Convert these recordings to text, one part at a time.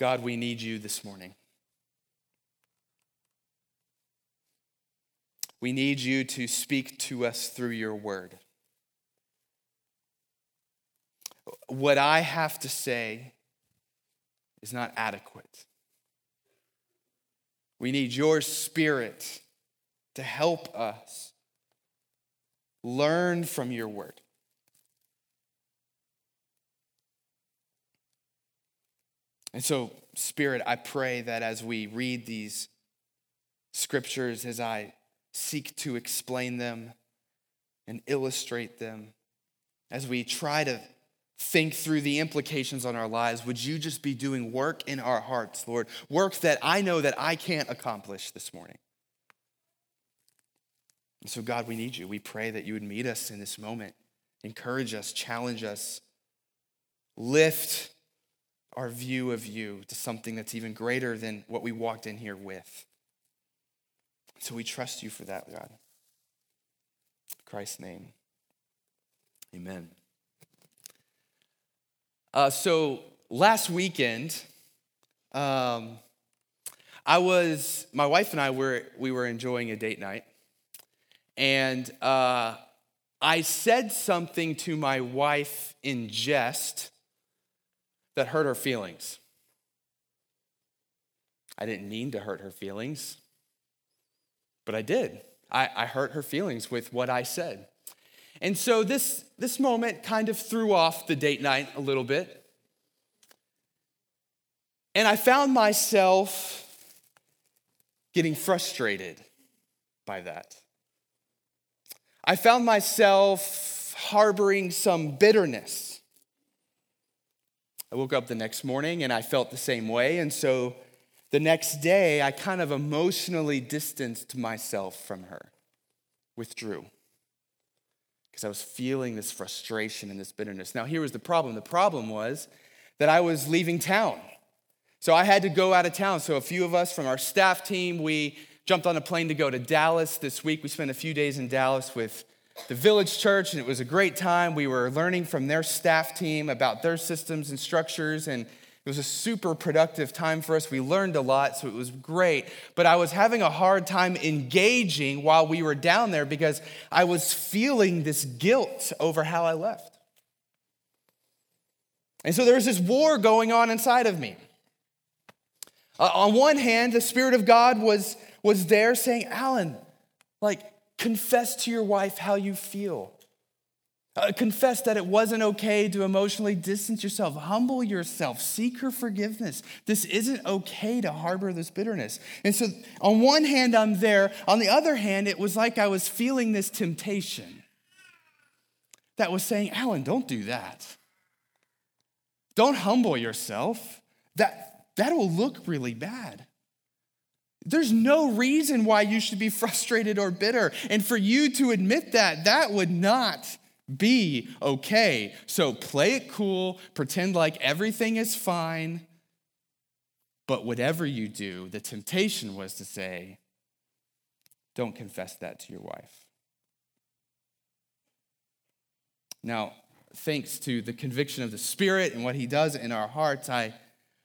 God, we need you this morning. We need you to speak to us through your word. What I have to say is not adequate. We need your spirit to help us learn from your word. And so, Spirit, I pray that as we read these scriptures, as I seek to explain them and illustrate them, as we try to think through the implications on our lives, would you just be doing work in our hearts, Lord? Work that I know that I can't accomplish this morning. And so, God, we need you. We pray that you would meet us in this moment, encourage us, challenge us, lift our view of you to something that's even greater than what we walked in here with. So we trust you for that, God. In Christ's name, amen. Uh, so last weekend, um, I was, my wife and I were, we were enjoying a date night. And uh, I said something to my wife in jest that hurt her feelings. I didn't mean to hurt her feelings, but I did. I, I hurt her feelings with what I said. And so this, this moment kind of threw off the date night a little bit. And I found myself getting frustrated by that. I found myself harboring some bitterness I woke up the next morning and I felt the same way. And so the next day, I kind of emotionally distanced myself from her, withdrew, because I was feeling this frustration and this bitterness. Now, here was the problem the problem was that I was leaving town. So I had to go out of town. So a few of us from our staff team, we jumped on a plane to go to Dallas this week. We spent a few days in Dallas with the village church, and it was a great time. We were learning from their staff team about their systems and structures, and it was a super productive time for us. We learned a lot, so it was great. But I was having a hard time engaging while we were down there because I was feeling this guilt over how I left. And so there was this war going on inside of me. Uh, on one hand, the Spirit of God was, was there saying, Alan, like, Confess to your wife how you feel. Uh, confess that it wasn't okay to emotionally distance yourself. Humble yourself. Seek her forgiveness. This isn't okay to harbor this bitterness. And so, on one hand, I'm there. On the other hand, it was like I was feeling this temptation that was saying, Alan, don't do that. Don't humble yourself. That, that'll look really bad. There's no reason why you should be frustrated or bitter. And for you to admit that, that would not be okay. So play it cool, pretend like everything is fine. But whatever you do, the temptation was to say, don't confess that to your wife. Now, thanks to the conviction of the Spirit and what He does in our hearts, I,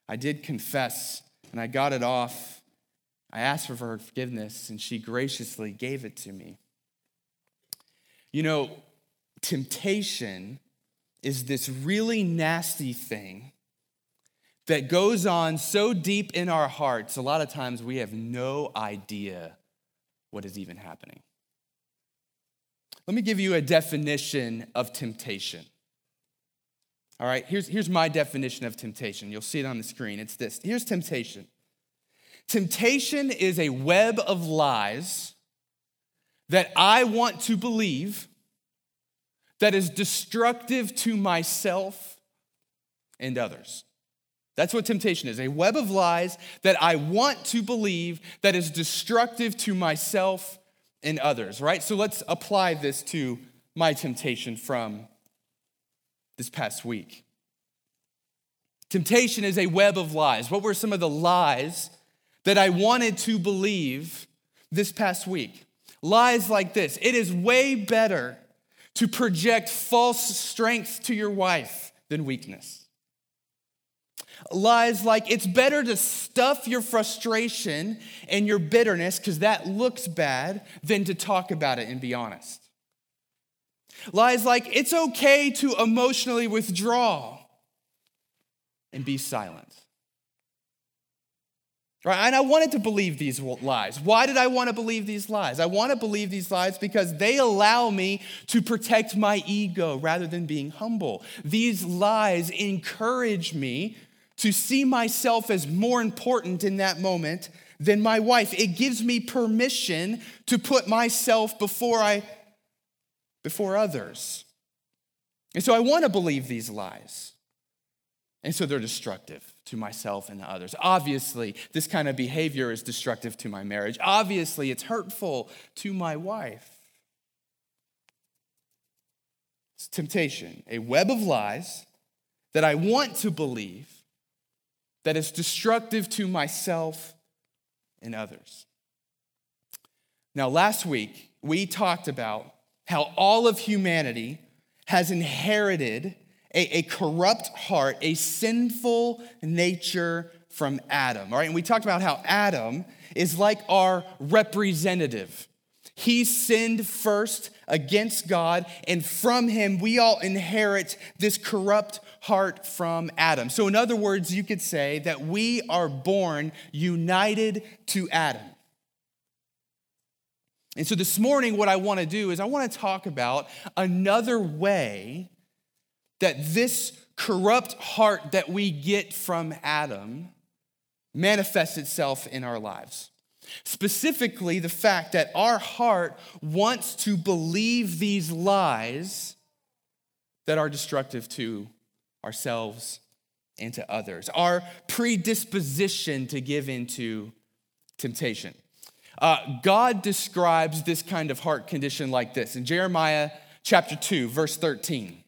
I did confess and I got it off I asked for her forgiveness, and she graciously gave it to me. You know, temptation is this really nasty thing that goes on so deep in our hearts, a lot of times we have no idea what is even happening. Let me give you a definition of temptation. All right, here's, here's my definition of temptation. You'll see it on the screen. It's this. Here's temptation Temptation is a web of lies that I want to believe that is destructive to myself and others. That's what temptation is a web of lies that I want to believe that is destructive to myself and others, right? So let's apply this to my temptation from this past week. Temptation is a web of lies. What were some of the lies that I wanted to believe this past week. Lies like this it is way better to project false strength to your wife than weakness. Lies like it's better to stuff your frustration and your bitterness because that looks bad than to talk about it and be honest. Lies like it's okay to emotionally withdraw and be silent. Right? And I wanted to believe these lies. Why did I want to believe these lies? I want to believe these lies because they allow me to protect my ego rather than being humble. These lies encourage me to see myself as more important in that moment than my wife. It gives me permission to put myself before I before others. And so I want to believe these lies. And so they're destructive to myself and to others. Obviously, this kind of behavior is destructive to my marriage. Obviously, it's hurtful to my wife. It's temptation, a web of lies that I want to believe that is destructive to myself and others. Now, last week, we talked about how all of humanity has inherited a, a corrupt heart, a sinful nature from Adam. All right, and we talked about how Adam is like our representative. He sinned first against God, and from him we all inherit this corrupt heart from Adam. So, in other words, you could say that we are born united to Adam. And so, this morning, what I want to do is I want to talk about another way that this corrupt heart that we get from Adam manifests itself in our lives. Specifically, the fact that our heart wants to believe these lies that are destructive to ourselves and to others, our predisposition to give into temptation. Uh, God describes this kind of heart condition like this in Jeremiah chapter 2, verse 13.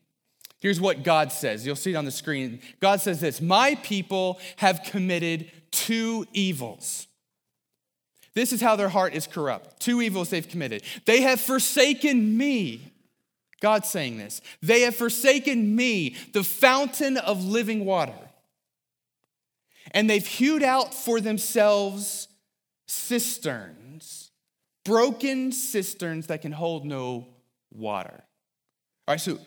Here's what God says. You'll see it on the screen. God says this My people have committed two evils. This is how their heart is corrupt. Two evils they've committed. They have forsaken me. God's saying this. They have forsaken me, the fountain of living water. And they've hewed out for themselves cisterns, broken cisterns that can hold no water. All right, so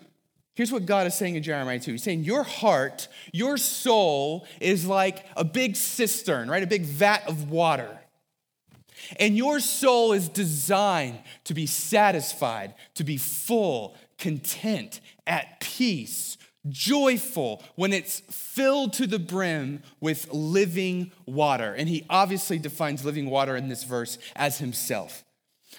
Here's what God is saying in Jeremiah 2. He's saying, Your heart, your soul is like a big cistern, right? A big vat of water. And your soul is designed to be satisfied, to be full, content, at peace, joyful when it's filled to the brim with living water. And he obviously defines living water in this verse as himself.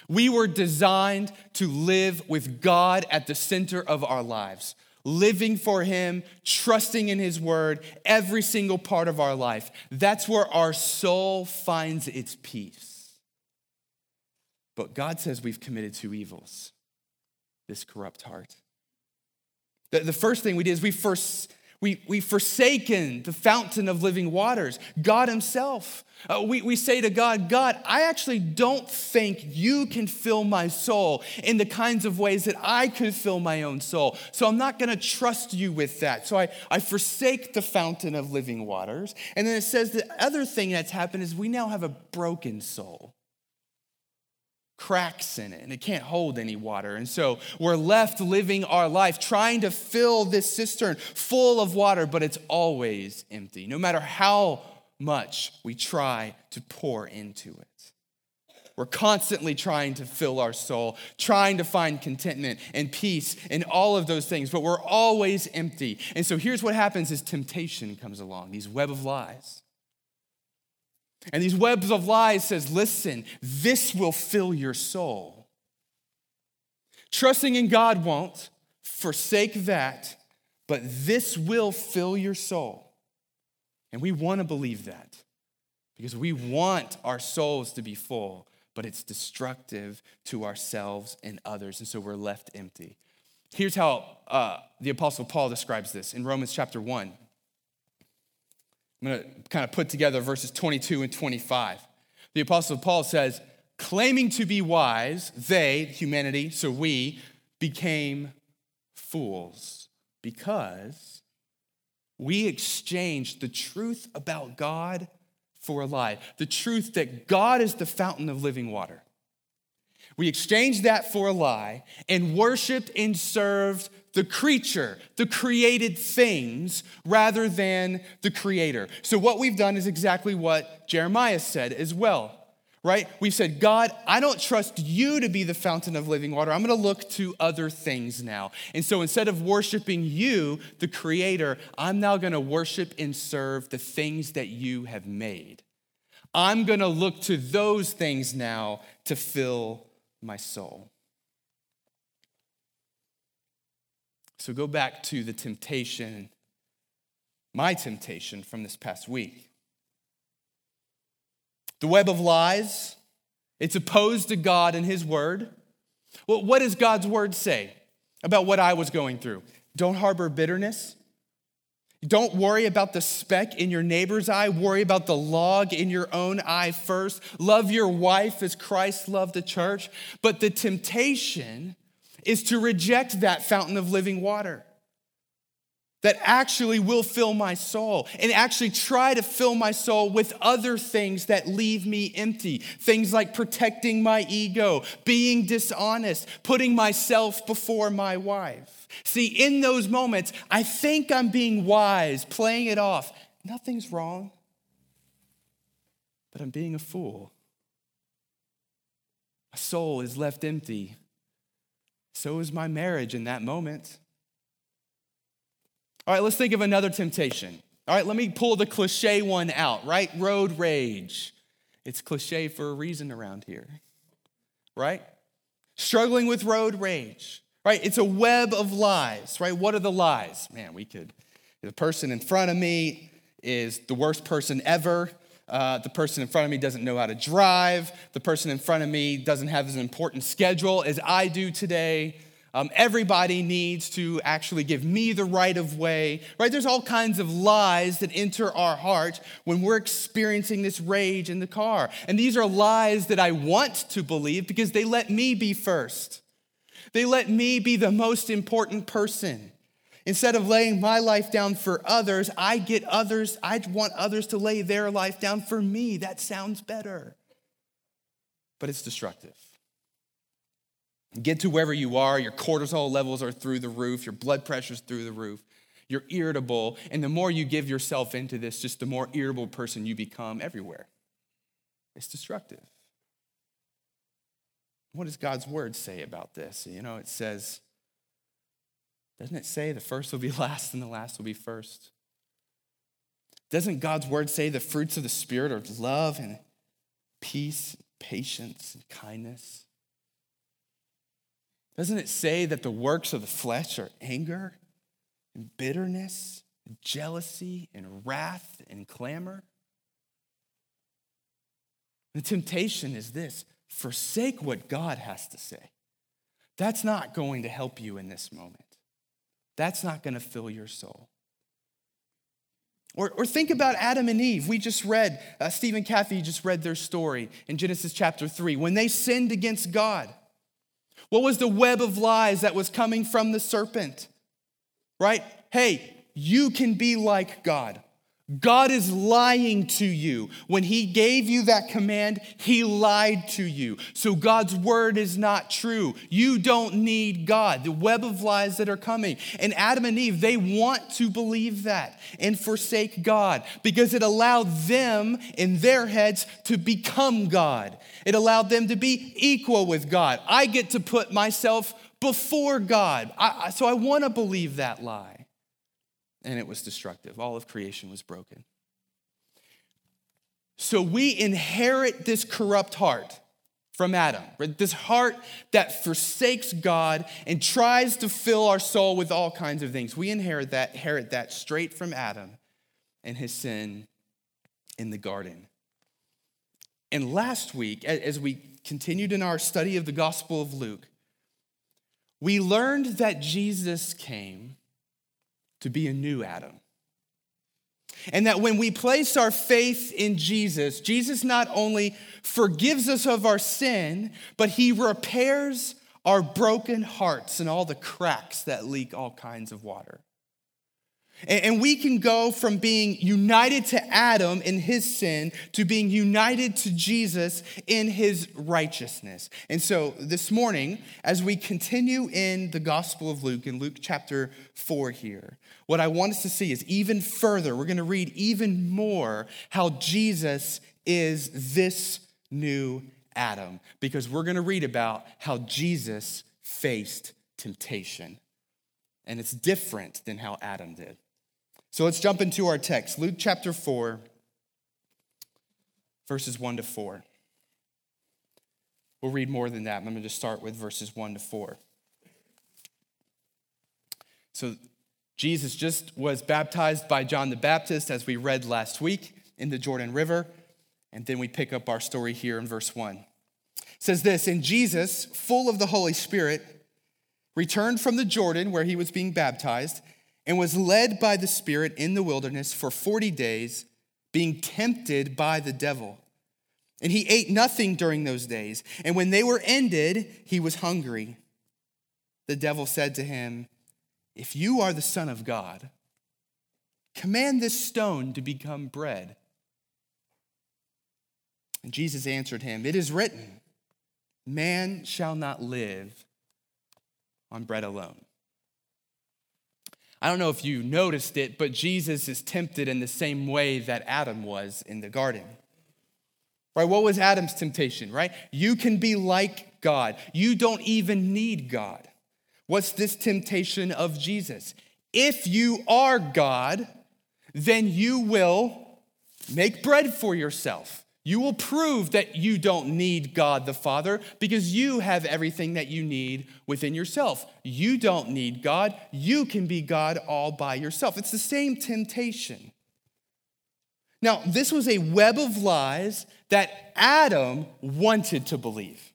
We were designed to live with God at the center of our lives, living for Him, trusting in His word every single part of our life. That's where our soul finds its peace. But God says we've committed two evils this corrupt heart. The, first thing we did is we first we, we've forsaken the fountain of living waters, God Himself. Uh, we, we say to God, God, I actually don't think you can fill my soul in the kinds of ways that I could fill my own soul. So I'm not going to trust you with that. So I, I forsake the fountain of living waters. And then it says the other thing that's happened is we now have a broken soul cracks in it and it can't hold any water. And so we're left living our life trying to fill this cistern full of water, but it's always empty, no matter how much we try to pour into it. We're constantly trying to fill our soul, trying to find contentment and peace and all of those things, but we're always empty. And so here's what happens as temptation comes along, these web of lies. And these webs of lies says, listen, this will fill your soul. Trusting in God won't. Forsake that, but this will fill your soul. And we want to believe that because we want our souls to be full, but it's destructive to ourselves and others. And so we're left empty. Here's how uh, the Apostle Paul describes this in Romans chapter 1. I'm going to kind of put together verses 22 and 25. The Apostle Paul says, claiming to be wise, they, humanity, so we, became fools because we exchanged the truth about God for a lie. The truth that God is the fountain of living water. We exchanged that for a lie and worshiped and served the creature, the created things, rather than the creator. So, what we've done is exactly what Jeremiah said as well right? We've said, God, I don't trust you to be the fountain of living water. I'm going to look to other things now. And so instead of worshiping you, the creator, I'm now going to worship and serve the things that you have made. I'm going to look to those things now to fill my soul. So go back to the temptation, my temptation from this past week. The web of lies, it's opposed to God and His word. Well, what does God's word say about what I was going through? Don't harbor bitterness. Don't worry about the speck in your neighbor's eye. Worry about the log in your own eye first. Love your wife as Christ loved the church. But the temptation is to reject that fountain of living water that actually will fill my soul and actually try to fill my soul with other things that leave me empty. Things like protecting my ego, being dishonest, putting myself before my wife. See, in those moments, I think I'm being wise, playing it off. Nothing's wrong, but I'm being a fool. My soul is left empty. So is my marriage in that moment. All right, let's think of another temptation. All right, let me pull the cliche one out, right? Road rage. It's cliche for a reason around here, right? Struggling with road rage, right? It's a web of lies, right? What are the lies? Man, we could. The person in front of me is the worst person ever. Uh, the person in front of me doesn't know how to drive. The person in front of me doesn't have as important schedule as I do today. Um, everybody needs to actually give me the right of way, right? There's all kinds of lies that enter our heart when we're experiencing this rage in the car. And these are lies that I want to believe because they let me be first. They let me be the most important person. Instead of laying my life down for others, I get others, I want others to lay their life down for me. That sounds better. But it's destructive. Get to wherever you are, your cortisol levels are through the roof, your blood pressure's through the roof, you're irritable, and the more you give yourself into this, just the more irritable person you become everywhere. It's destructive. What does God's word say about this? You know, it says, doesn't it say the first will be last and the last will be first? Doesn't God's word say the fruits of the Spirit are love and peace, patience, and kindness? Doesn't it say that the works of the flesh are anger and bitterness, and jealousy and wrath and clamor? The temptation is this forsake what God has to say. That's not going to help you in this moment. That's not going to fill your soul. Or, or think about Adam and Eve. We just read, uh, Stephen Kathy just read their story in Genesis chapter 3. When they sinned against God, what was the web of lies that was coming from the serpent? Right? Hey, you can be like God. God is lying to you. When He gave you that command, He lied to you. So God's word is not true. You don't need God. The web of lies that are coming. And Adam and Eve, they want to believe that and forsake God because it allowed them in their heads to become God. It allowed them to be equal with God. I get to put myself before God. I, so I want to believe that lie. And it was destructive. All of creation was broken. So we inherit this corrupt heart from Adam, right? this heart that forsakes God and tries to fill our soul with all kinds of things. We inherit that, inherit that straight from Adam and his sin in the garden. And last week, as we continued in our study of the Gospel of Luke, we learned that Jesus came to be a new Adam. And that when we place our faith in Jesus, Jesus not only forgives us of our sin, but he repairs our broken hearts and all the cracks that leak all kinds of water. And we can go from being united to Adam in his sin to being united to Jesus in his righteousness. And so this morning, as we continue in the Gospel of Luke, in Luke chapter 4 here, what I want us to see is even further, we're going to read even more how Jesus is this new Adam, because we're going to read about how Jesus faced temptation. And it's different than how Adam did. So let's jump into our text Luke chapter 4, verses 1 to 4. We'll read more than that. I'm going to just start with verses 1 to 4. So, Jesus just was baptized by John the Baptist, as we read last week in the Jordan River. And then we pick up our story here in verse 1. It says this And Jesus, full of the Holy Spirit, returned from the Jordan where he was being baptized and was led by the Spirit in the wilderness for 40 days, being tempted by the devil. And he ate nothing during those days. And when they were ended, he was hungry. The devil said to him, If you are the Son of God, command this stone to become bread. And Jesus answered him, It is written, Man shall not live on bread alone. I don't know if you noticed it, but Jesus is tempted in the same way that Adam was in the garden. Right? What was Adam's temptation, right? You can be like God. You don't even need God. What's this temptation of Jesus? If you are God, then you will make bread for yourself. You will prove that you don't need God the Father because you have everything that you need within yourself. You don't need God. You can be God all by yourself. It's the same temptation. Now, this was a web of lies that Adam wanted to believe.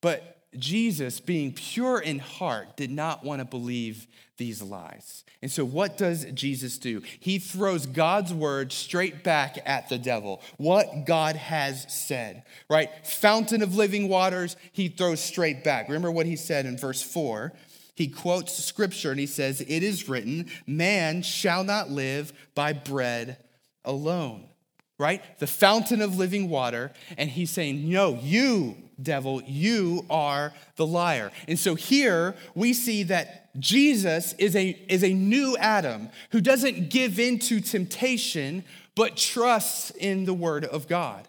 But Jesus, being pure in heart, did not want to believe these lies. And so, what does Jesus do? He throws God's word straight back at the devil. What God has said, right? Fountain of living waters, he throws straight back. Remember what he said in verse 4? He quotes scripture and he says, It is written, man shall not live by bread alone, right? The fountain of living water. And he's saying, No, you, devil, you are the liar. And so here we see that Jesus is a, is a new Adam who doesn't give in to temptation, but trusts in the Word of God.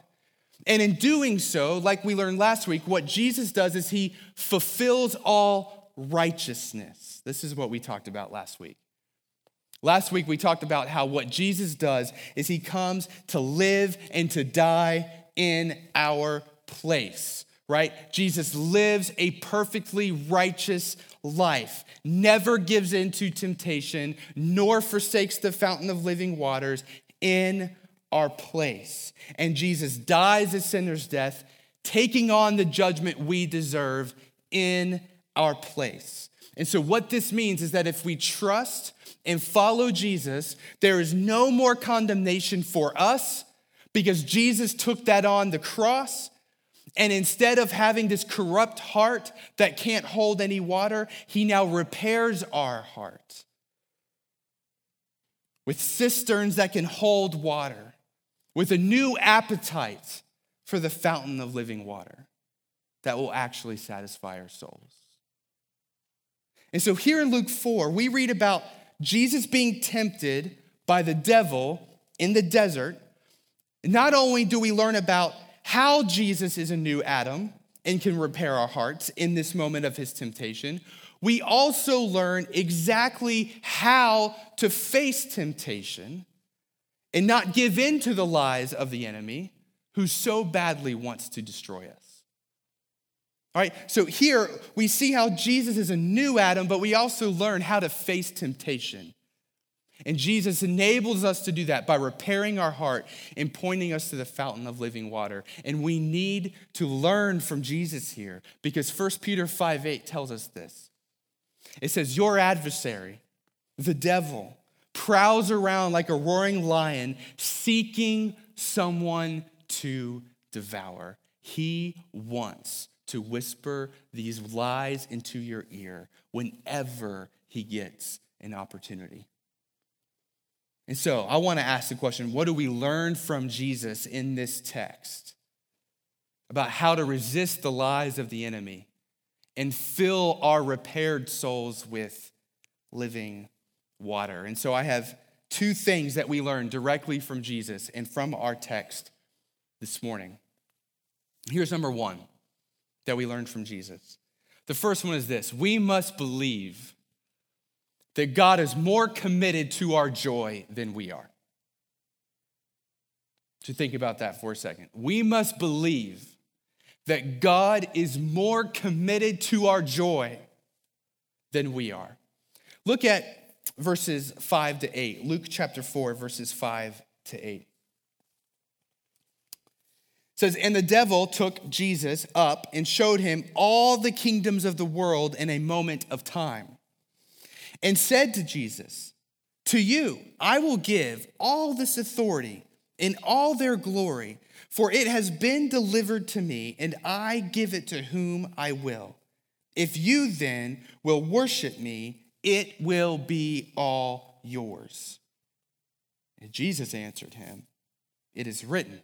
And in doing so, like we learned last week, what Jesus does is he fulfills all righteousness. This is what we talked about last week. Last week, we talked about how what Jesus does is he comes to live and to die in our place, right? Jesus lives a perfectly righteous life, never gives in to temptation, nor forsakes the fountain of living waters in our place. And Jesus dies a sinner's death, taking on the judgment we deserve in our place. And so, what this means is that if we trust and follow Jesus, there is no more condemnation for us because Jesus took that on the cross and instead of having this corrupt heart that can't hold any water, he now repairs our heart with cisterns that can hold water, with a new appetite for the fountain of living water that will actually satisfy our souls. And so here in Luke 4, we read about Jesus being tempted by the devil in the desert. Not only do we learn about how Jesus is a new Adam and can repair our hearts in this moment of his temptation, we also learn exactly how to face temptation and not give in to the lies of the enemy who so badly wants to destroy us. All right, so here we see how Jesus is a new Adam, but we also learn how to face temptation. And Jesus enables us to do that by repairing our heart and pointing us to the fountain of living water. And we need to learn from Jesus here because 1 Peter 5 8 tells us this. It says, Your adversary, the devil, prowls around like a roaring lion seeking someone to devour. He wants to whisper these lies into your ear whenever he gets an opportunity. And so I want to ask the question what do we learn from Jesus in this text about how to resist the lies of the enemy and fill our repaired souls with living water? And so I have two things that we learn directly from Jesus and from our text this morning. Here's number one that we learned from Jesus. The first one is this we must believe that God is more committed to our joy than we are. To think about that for a second. We must believe that God is more committed to our joy than we are. Look at verses 5 to 8. Luke chapter 4, verses 5 to 8 says, And the devil took Jesus up and showed him all the kingdoms of the world in a moment of time, and said to Jesus, To you I will give all this authority in all their glory, for it has been delivered to me, and I give it to whom I will. If you then will worship me, it will be all yours. And Jesus answered him, It is written,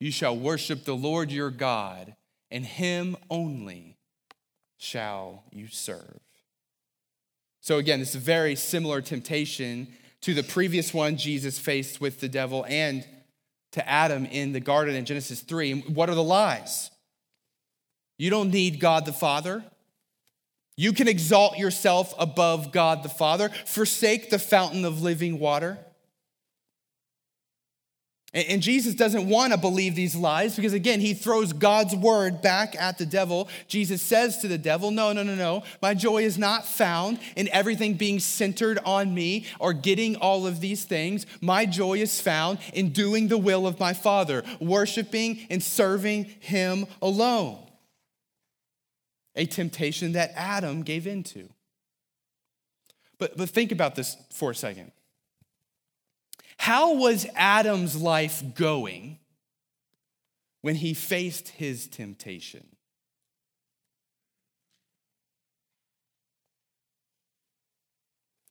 you shall worship the Lord your God, and him only shall you serve. So, again, this is a very similar temptation to the previous one Jesus faced with the devil and to Adam in the garden in Genesis 3. What are the lies? You don't need God the Father. You can exalt yourself above God the Father, forsake the fountain of living water. And Jesus doesn't want to believe these lies because, again, he throws God's word back at the devil. Jesus says to the devil, No, no, no, no. My joy is not found in everything being centered on me or getting all of these things. My joy is found in doing the will of my Father, worshiping and serving him alone. A temptation that Adam gave into. But, but think about this for a second. How was Adam's life going when he faced his temptation?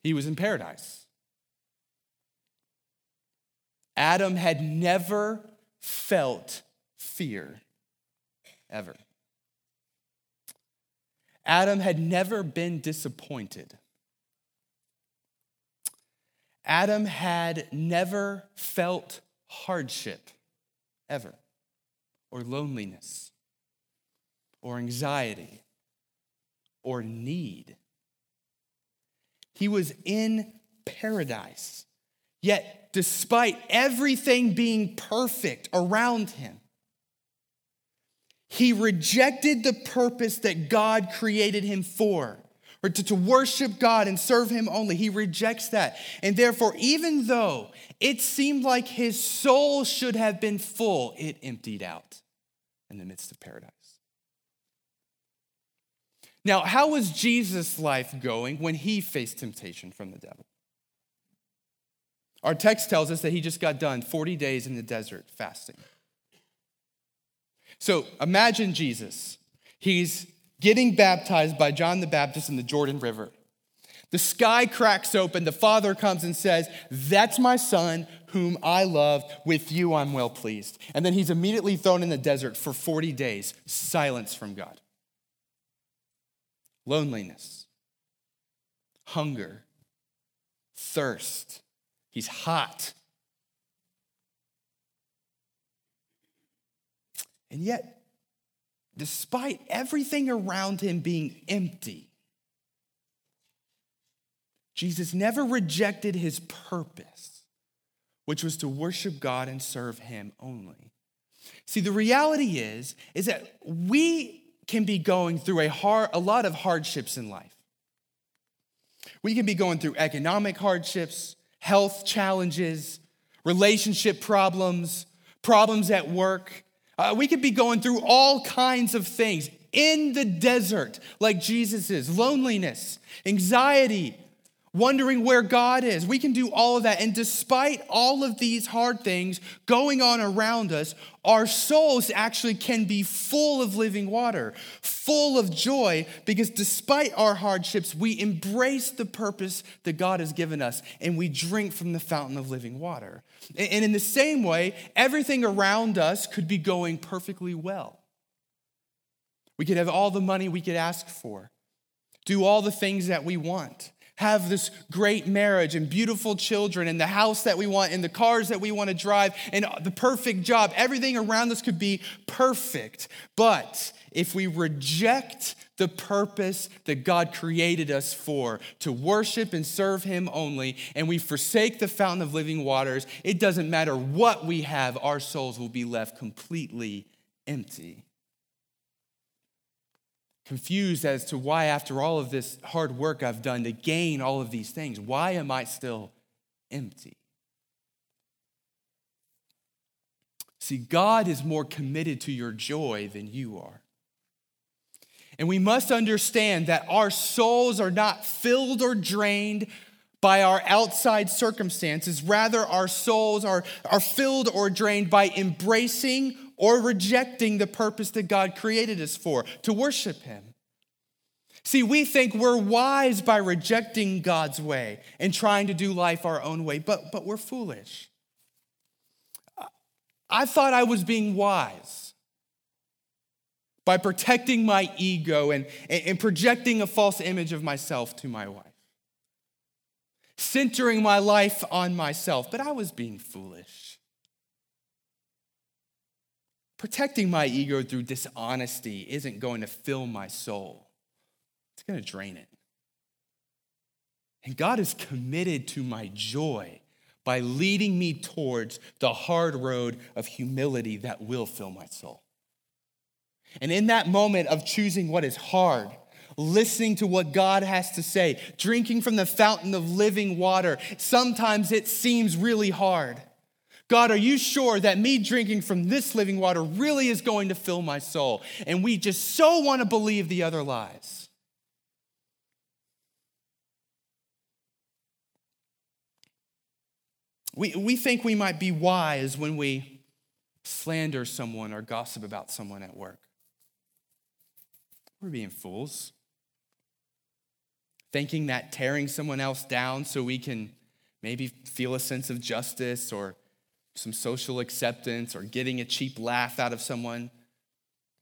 He was in paradise. Adam had never felt fear, ever. Adam had never been disappointed. Adam had never felt hardship, ever, or loneliness, or anxiety, or need. He was in paradise. Yet, despite everything being perfect around him, he rejected the purpose that God created him for or to, to worship God and serve Him only. He rejects that. And therefore, even though it seemed like his soul should have been full, it emptied out in the midst of paradise. Now, how was Jesus' life going when he faced temptation from the devil? Our text tells us that he just got done 40 days in the desert fasting. So imagine Jesus. He's getting baptized by John the Baptist in the Jordan River. The sky cracks open. The father comes and says, That's my son whom I love. With you I'm well pleased. And then he's immediately thrown in the desert for 40 days, silence from God. Loneliness, hunger, thirst. He's hot. And yet, despite everything around him being empty, Jesus never rejected his purpose, which was to worship God and serve him only. See, the reality is, is that we can be going through a, hard, a lot of hardships in life. We can be going through economic hardships, health challenges, relationship problems, problems at work, uh, we could be going through all kinds of things in the desert, like Jesus is loneliness, anxiety, wondering where God is. We can do all of that. And despite all of these hard things going on around us, our souls actually can be full of living water, full of joy, because despite our hardships, we embrace the purpose that God has given us and we drink from the fountain of living water. And in the same way, everything around us could be going perfectly well. We could have all the money we could ask for, do all the things that we want have this great marriage and beautiful children and the house that we want and the cars that we want to drive and the perfect job. Everything around us could be perfect. But if we reject the purpose that God created us for, to worship and serve Him only, and we forsake the fountain of living waters, it doesn't matter what we have, our souls will be left completely empty confused as to why, after all of this hard work I've done to gain all of these things, why am I still empty? See, God is more committed to your joy than you are. And we must understand that our souls are not filled or drained by our outside circumstances. Rather, our souls are, are filled or drained by embracing or rejecting the purpose that God created us for, to worship Him. See, we think we're wise by rejecting God's way and trying to do life our own way, but, but we're foolish. I thought I was being wise by protecting my ego and, and projecting a false image of myself to my wife, centering my life on myself, but I was being foolish protecting my ego through dishonesty isn't going to fill my soul, it's going to drain it. And God is committed to my joy by leading me towards the hard road of humility that will fill my soul. And in that moment of choosing what is hard, listening to what God has to say, drinking from the fountain of living water, sometimes it seems really hard. God, are you sure that me drinking from this living water really is going to fill my soul? And we just so want to believe the other lies. We, we think we might be wise when we slander someone or gossip about someone at work. We're being fools. Thinking that tearing someone else down so we can maybe feel a sense of justice or some social acceptance or getting a cheap laugh out of someone.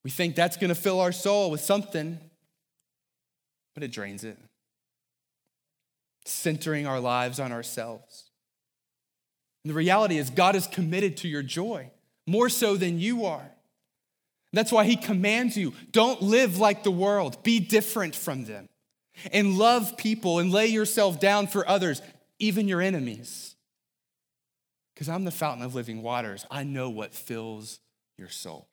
We think that's going to fill our soul with something, but it drains it. Centering our lives on ourselves. And the reality is, God is committed to your joy more so than you are. That's why He commands you don't live like the world, be different from them, and love people and lay yourself down for others, even your enemies. Because I'm the fountain of living waters. I know what fills your soul.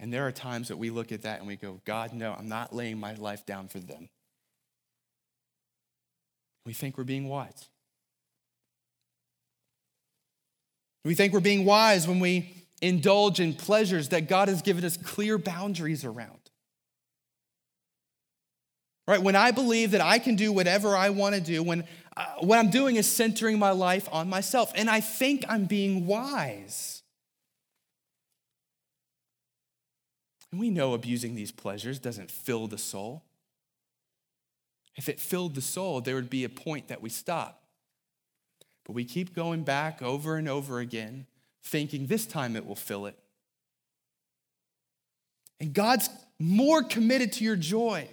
And there are times that we look at that and we go, God, no, I'm not laying my life down for them. We think we're being wise. We think we're being wise when we indulge in pleasures that God has given us clear boundaries around. Right? When I believe that I can do whatever I want to do, when uh, what I'm doing is centering my life on myself, and I think I'm being wise. And we know abusing these pleasures doesn't fill the soul. If it filled the soul, there would be a point that we stop. But we keep going back over and over again, thinking this time it will fill it. And God's more committed to your joy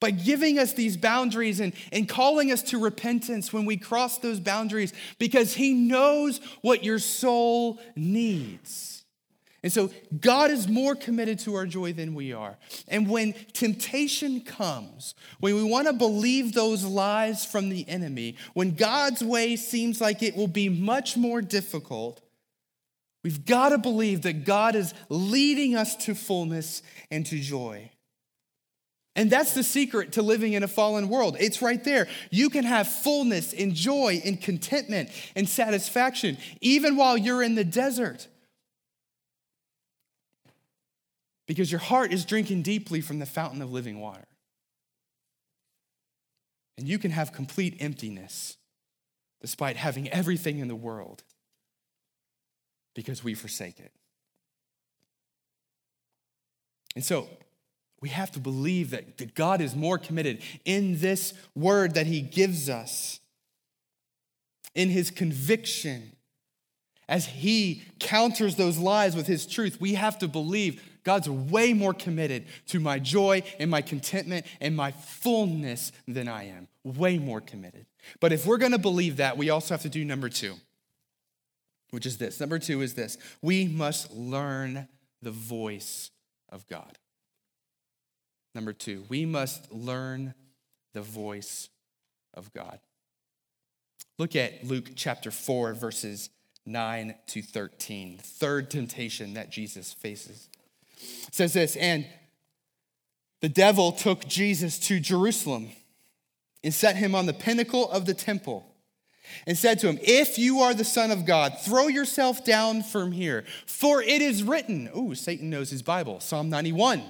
by giving us these boundaries and, and calling us to repentance when we cross those boundaries because He knows what your soul needs. And so God is more committed to our joy than we are. And when temptation comes, when we want to believe those lies from the enemy, when God's way seems like it will be much more difficult, we've got to believe that God is leading us to fullness and to joy. And that's the secret to living in a fallen world. It's right there. You can have fullness and joy and contentment and satisfaction even while you're in the desert. Because your heart is drinking deeply from the fountain of living water. And you can have complete emptiness despite having everything in the world because we forsake it. And so we have to believe that, God is more committed in this word that He gives us, in His conviction. As He counters those lies with His truth, we have to believe God's way more committed to my joy and my contentment and my fullness than I am. Way more committed. But if we're going to believe that, we also have to do number two, which is this. Number two is this we must learn the voice of God. Number two, we must learn the voice of God. Look at Luke chapter 4, verses 9 to 13. Third temptation that Jesus faces. It says this, and the devil took Jesus to Jerusalem and set him on the pinnacle of the temple and said to him, If you are the Son of God, throw yourself down from here, for it is written. Oh, Satan knows his Bible, Psalm 91.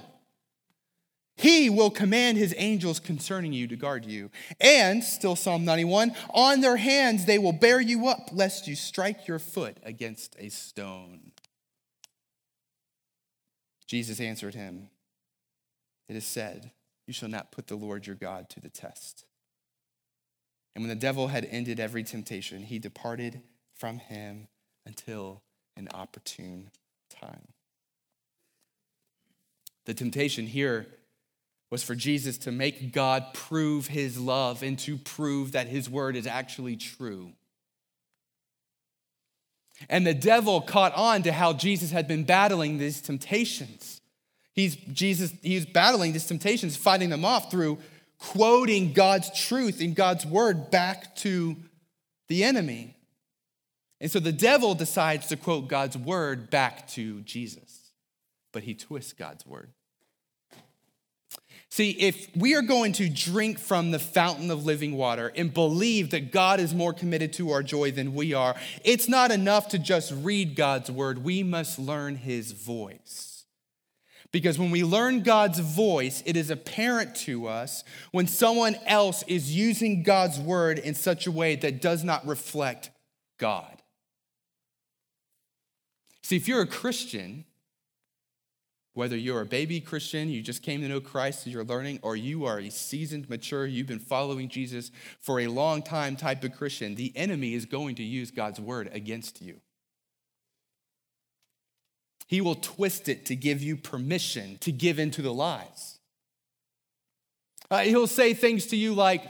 He will command his angels concerning you to guard you. And, still Psalm 91, on their hands they will bear you up, lest you strike your foot against a stone. Jesus answered him, It is said, You shall not put the Lord your God to the test. And when the devil had ended every temptation, he departed from him until an opportune time. The temptation here was for Jesus to make God prove his love and to prove that his word is actually true. And the devil caught on to how Jesus had been battling these temptations. He's Jesus, he's battling these temptations, fighting them off through quoting God's truth in God's word back to the enemy. And so the devil decides to quote God's word back to Jesus, but he twists God's word. See, if we are going to drink from the fountain of living water and believe that God is more committed to our joy than we are, it's not enough to just read God's word. We must learn his voice. Because when we learn God's voice, it is apparent to us when someone else is using God's word in such a way that does not reflect God. See, if you're a Christian, whether you're a baby Christian, you just came to know Christ you're learning, or you are a seasoned, mature, you've been following Jesus for a long time type of Christian, the enemy is going to use God's word against you. He will twist it to give you permission to give into the lies. Uh, he'll say things to you like,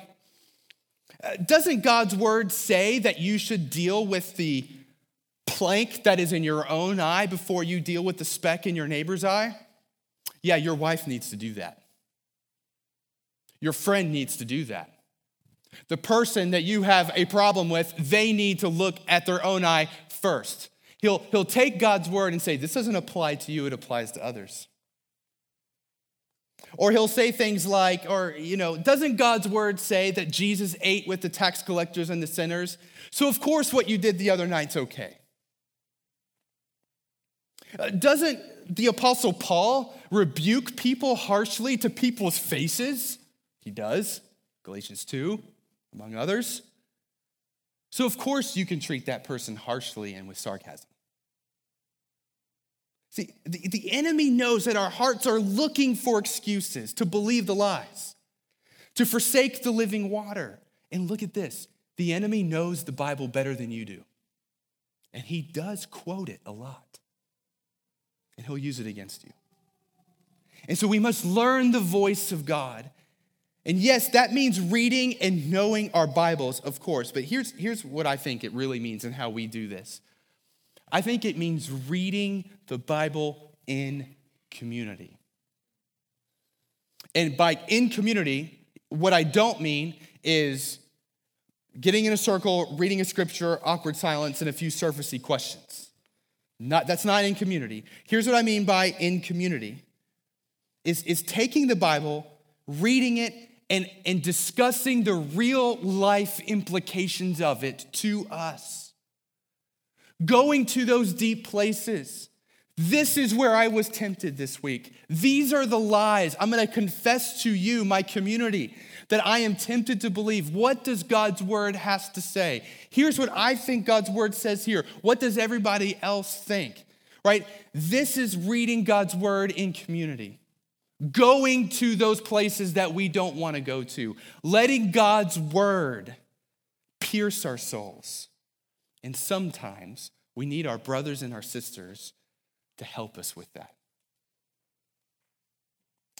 uh, Doesn't God's word say that you should deal with the plank that is in your own eye before you deal with the speck in your neighbor's eye? Yeah, your wife needs to do that. Your friend needs to do that. The person that you have a problem with, they need to look at their own eye first. He'll, he'll take God's word and say, This doesn't apply to you, it applies to others. Or he'll say things like, or, you know, doesn't God's word say that Jesus ate with the tax collectors and the sinners? So, of course, what you did the other night's okay. Uh, doesn't the Apostle Paul rebuke people harshly to people's faces? He does, Galatians 2, among others. So, of course, you can treat that person harshly and with sarcasm. See, the, the enemy knows that our hearts are looking for excuses to believe the lies, to forsake the living water. And look at this the enemy knows the Bible better than you do. And he does quote it a lot. And he'll use it against you. And so we must learn the voice of God. And yes, that means reading and knowing our Bibles, of course. But here's, here's what I think it really means and how we do this I think it means reading the Bible in community. And by in community, what I don't mean is getting in a circle, reading a scripture, awkward silence, and a few surfacey questions. Not, that's not in community. Here's what I mean by in community is, is taking the Bible, reading it, and, and discussing the real life implications of it to us going to those deep places, This is where I was tempted this week. These are the lies. I'm going to confess to you, my community, that I am tempted to believe. What does God's word has to say? Here's what I think God's word says here. What does everybody else think? Right? This is reading God's word in community. Going to those places that we don't want to go to. Letting God's word pierce our souls. And sometimes we need our brothers and our sisters to help us with that.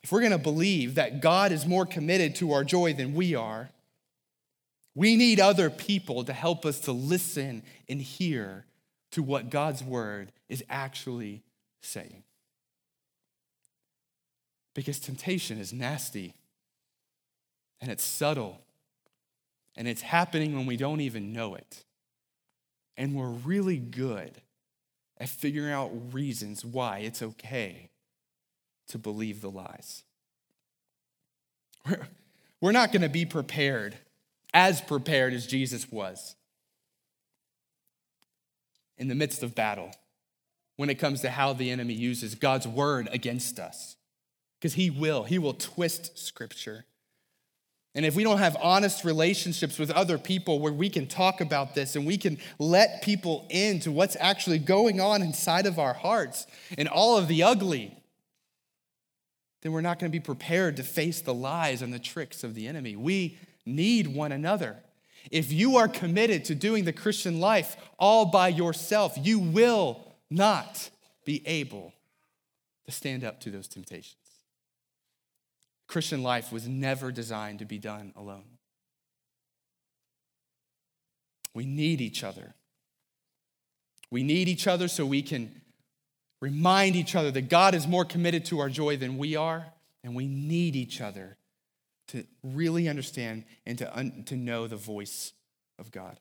If we're going to believe that God is more committed to our joy than we are, we need other people to help us to listen and hear to what God's word is actually saying. Because temptation is nasty and it's subtle and it's happening when we don't even know it. And we're really good at figuring out reasons why it's okay to believe the lies. We're, we're not going to be prepared, as prepared as Jesus was in the midst of battle when it comes to how the enemy uses God's word against us. Because he will, he will twist scripture. And if we don't have honest relationships with other people where we can talk about this and we can let people into what's actually going on inside of our hearts and all of the ugly, then we're not going to be prepared to face the lies and the tricks of the enemy. We need one another. If you are committed to doing the Christian life all by yourself, you will not be able to stand up to those temptations. Christian life was never designed to be done alone. We need each other. We need each other so we can remind each other that God is more committed to our joy than we are, and we need each other to really understand and to, un- to know the voice of God.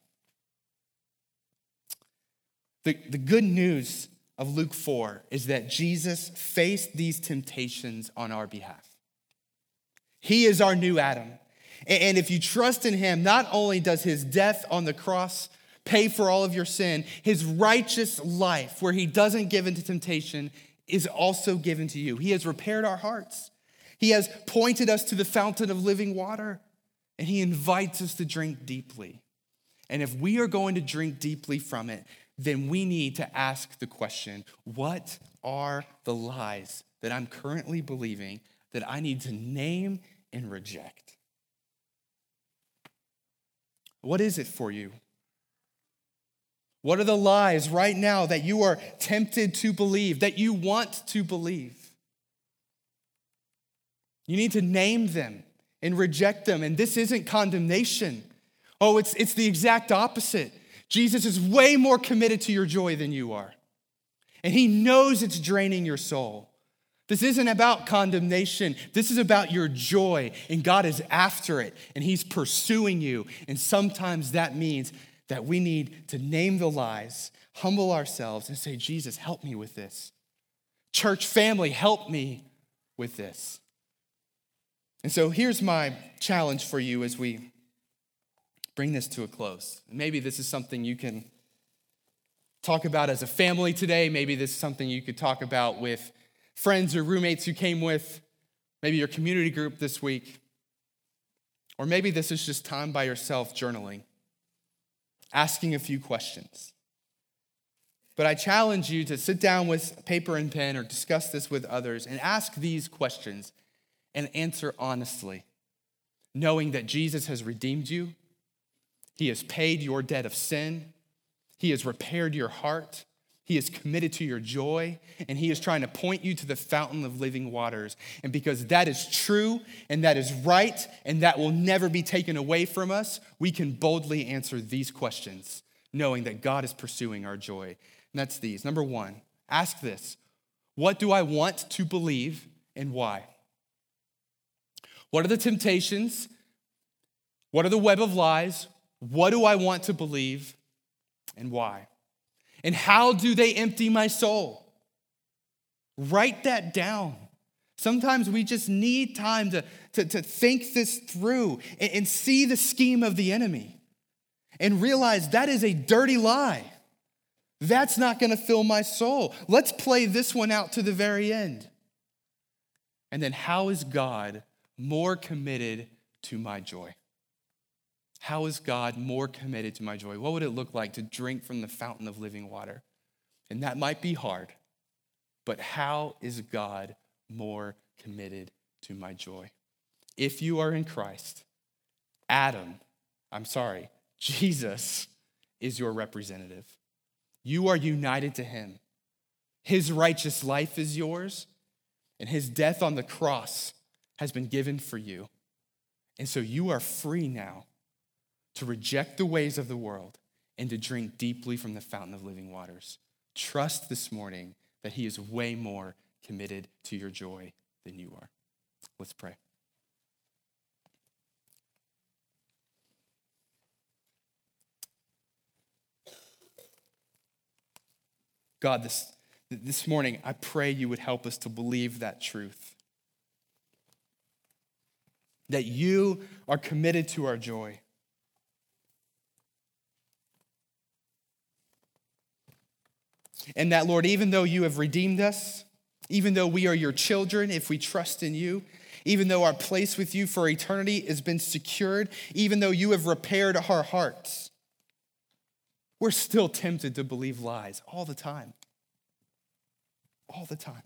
The, the good news of Luke 4 is that Jesus faced these temptations on our behalf. He is our new Adam. And if you trust in him, not only does his death on the cross pay for all of your sin, his righteous life, where he doesn't give into temptation, is also given to you. He has repaired our hearts. He has pointed us to the fountain of living water, and he invites us to drink deeply. And if we are going to drink deeply from it, then we need to ask the question what are the lies that I'm currently believing that I need to name and reject. What is it for you? What are the lies right now that you are tempted to believe, that you want to believe? You need to name them and reject them. And this isn't condemnation. Oh, it's, it's the exact opposite. Jesus is way more committed to your joy than you are. And he knows it's draining your soul. This isn't about condemnation. This is about your joy, and God is after it, and He's pursuing you. And sometimes that means that we need to name the lies, humble ourselves, and say, Jesus, help me with this. Church family, help me with this. And so here's my challenge for you as we bring this to a close. Maybe this is something you can talk about as a family today. Maybe this is something you could talk about with friends or roommates you came with, maybe your community group this week, or maybe this is just time by yourself journaling, asking a few questions. But I challenge you to sit down with paper and pen or discuss this with others and ask these questions and answer honestly, knowing that Jesus has redeemed you, He has paid your debt of sin, He has repaired your heart, he is committed to your joy, and He is trying to point you to the fountain of living waters. And because that is true, and that is right, and that will never be taken away from us, we can boldly answer these questions, knowing that God is pursuing our joy. And that's these. Number one, ask this What do I want to believe, and why? What are the temptations? What are the web of lies? What do I want to believe, and why? And how do they empty my soul? Write that down. Sometimes we just need time to, to, to think this through and, and see the scheme of the enemy and realize that is a dirty lie. That's not going to fill my soul. Let's play this one out to the very end. And then, how is God more committed to my joy? How is God more committed to my joy? What would it look like to drink from the fountain of living water? And that might be hard, but how is God more committed to my joy? If you are in Christ, Adam, I'm sorry, Jesus is your representative. You are united to him. His righteous life is yours, and his death on the cross has been given for you. And so you are free now to reject the ways of the world and to drink deeply from the fountain of living waters. Trust this morning that he is way more committed to your joy than you are. Let's pray. God, this, this morning, I pray you would help us to believe that truth. That you are committed to our joy. And that, Lord, even though you have redeemed us, even though we are your children, if we trust in you, even though our place with you for eternity has been secured, even though you have repaired our hearts, we're still tempted to believe lies all the time. All the time.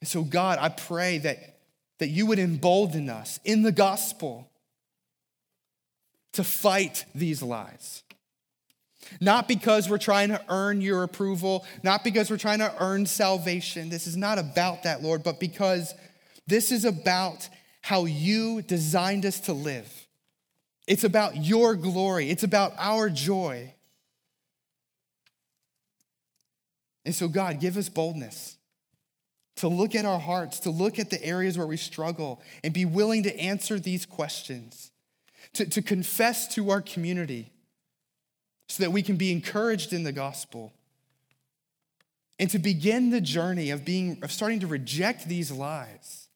And so, God, I pray that, that you would embolden us in the gospel to fight these lies. Not because we're trying to earn your approval, not because we're trying to earn salvation. This is not about that, Lord, but because this is about how you designed us to live. It's about your glory, it's about our joy. And so, God, give us boldness to look at our hearts, to look at the areas where we struggle, and be willing to answer these questions, to, to confess to our community so that we can be encouraged in the gospel and to begin the journey of being of starting to reject these lies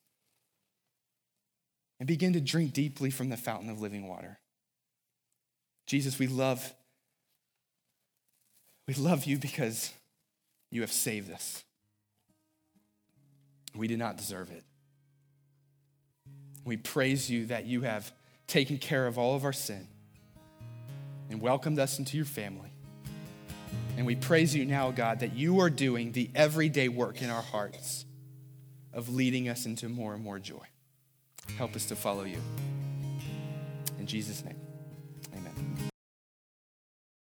and begin to drink deeply from the fountain of living water. Jesus, we love we love you because you have saved us. We did not deserve it. We praise you that you have taken care of all of our sin and welcomed us into your family. And we praise you now, God, that you are doing the everyday work in our hearts of leading us into more and more joy. Help us to follow you. In Jesus' name.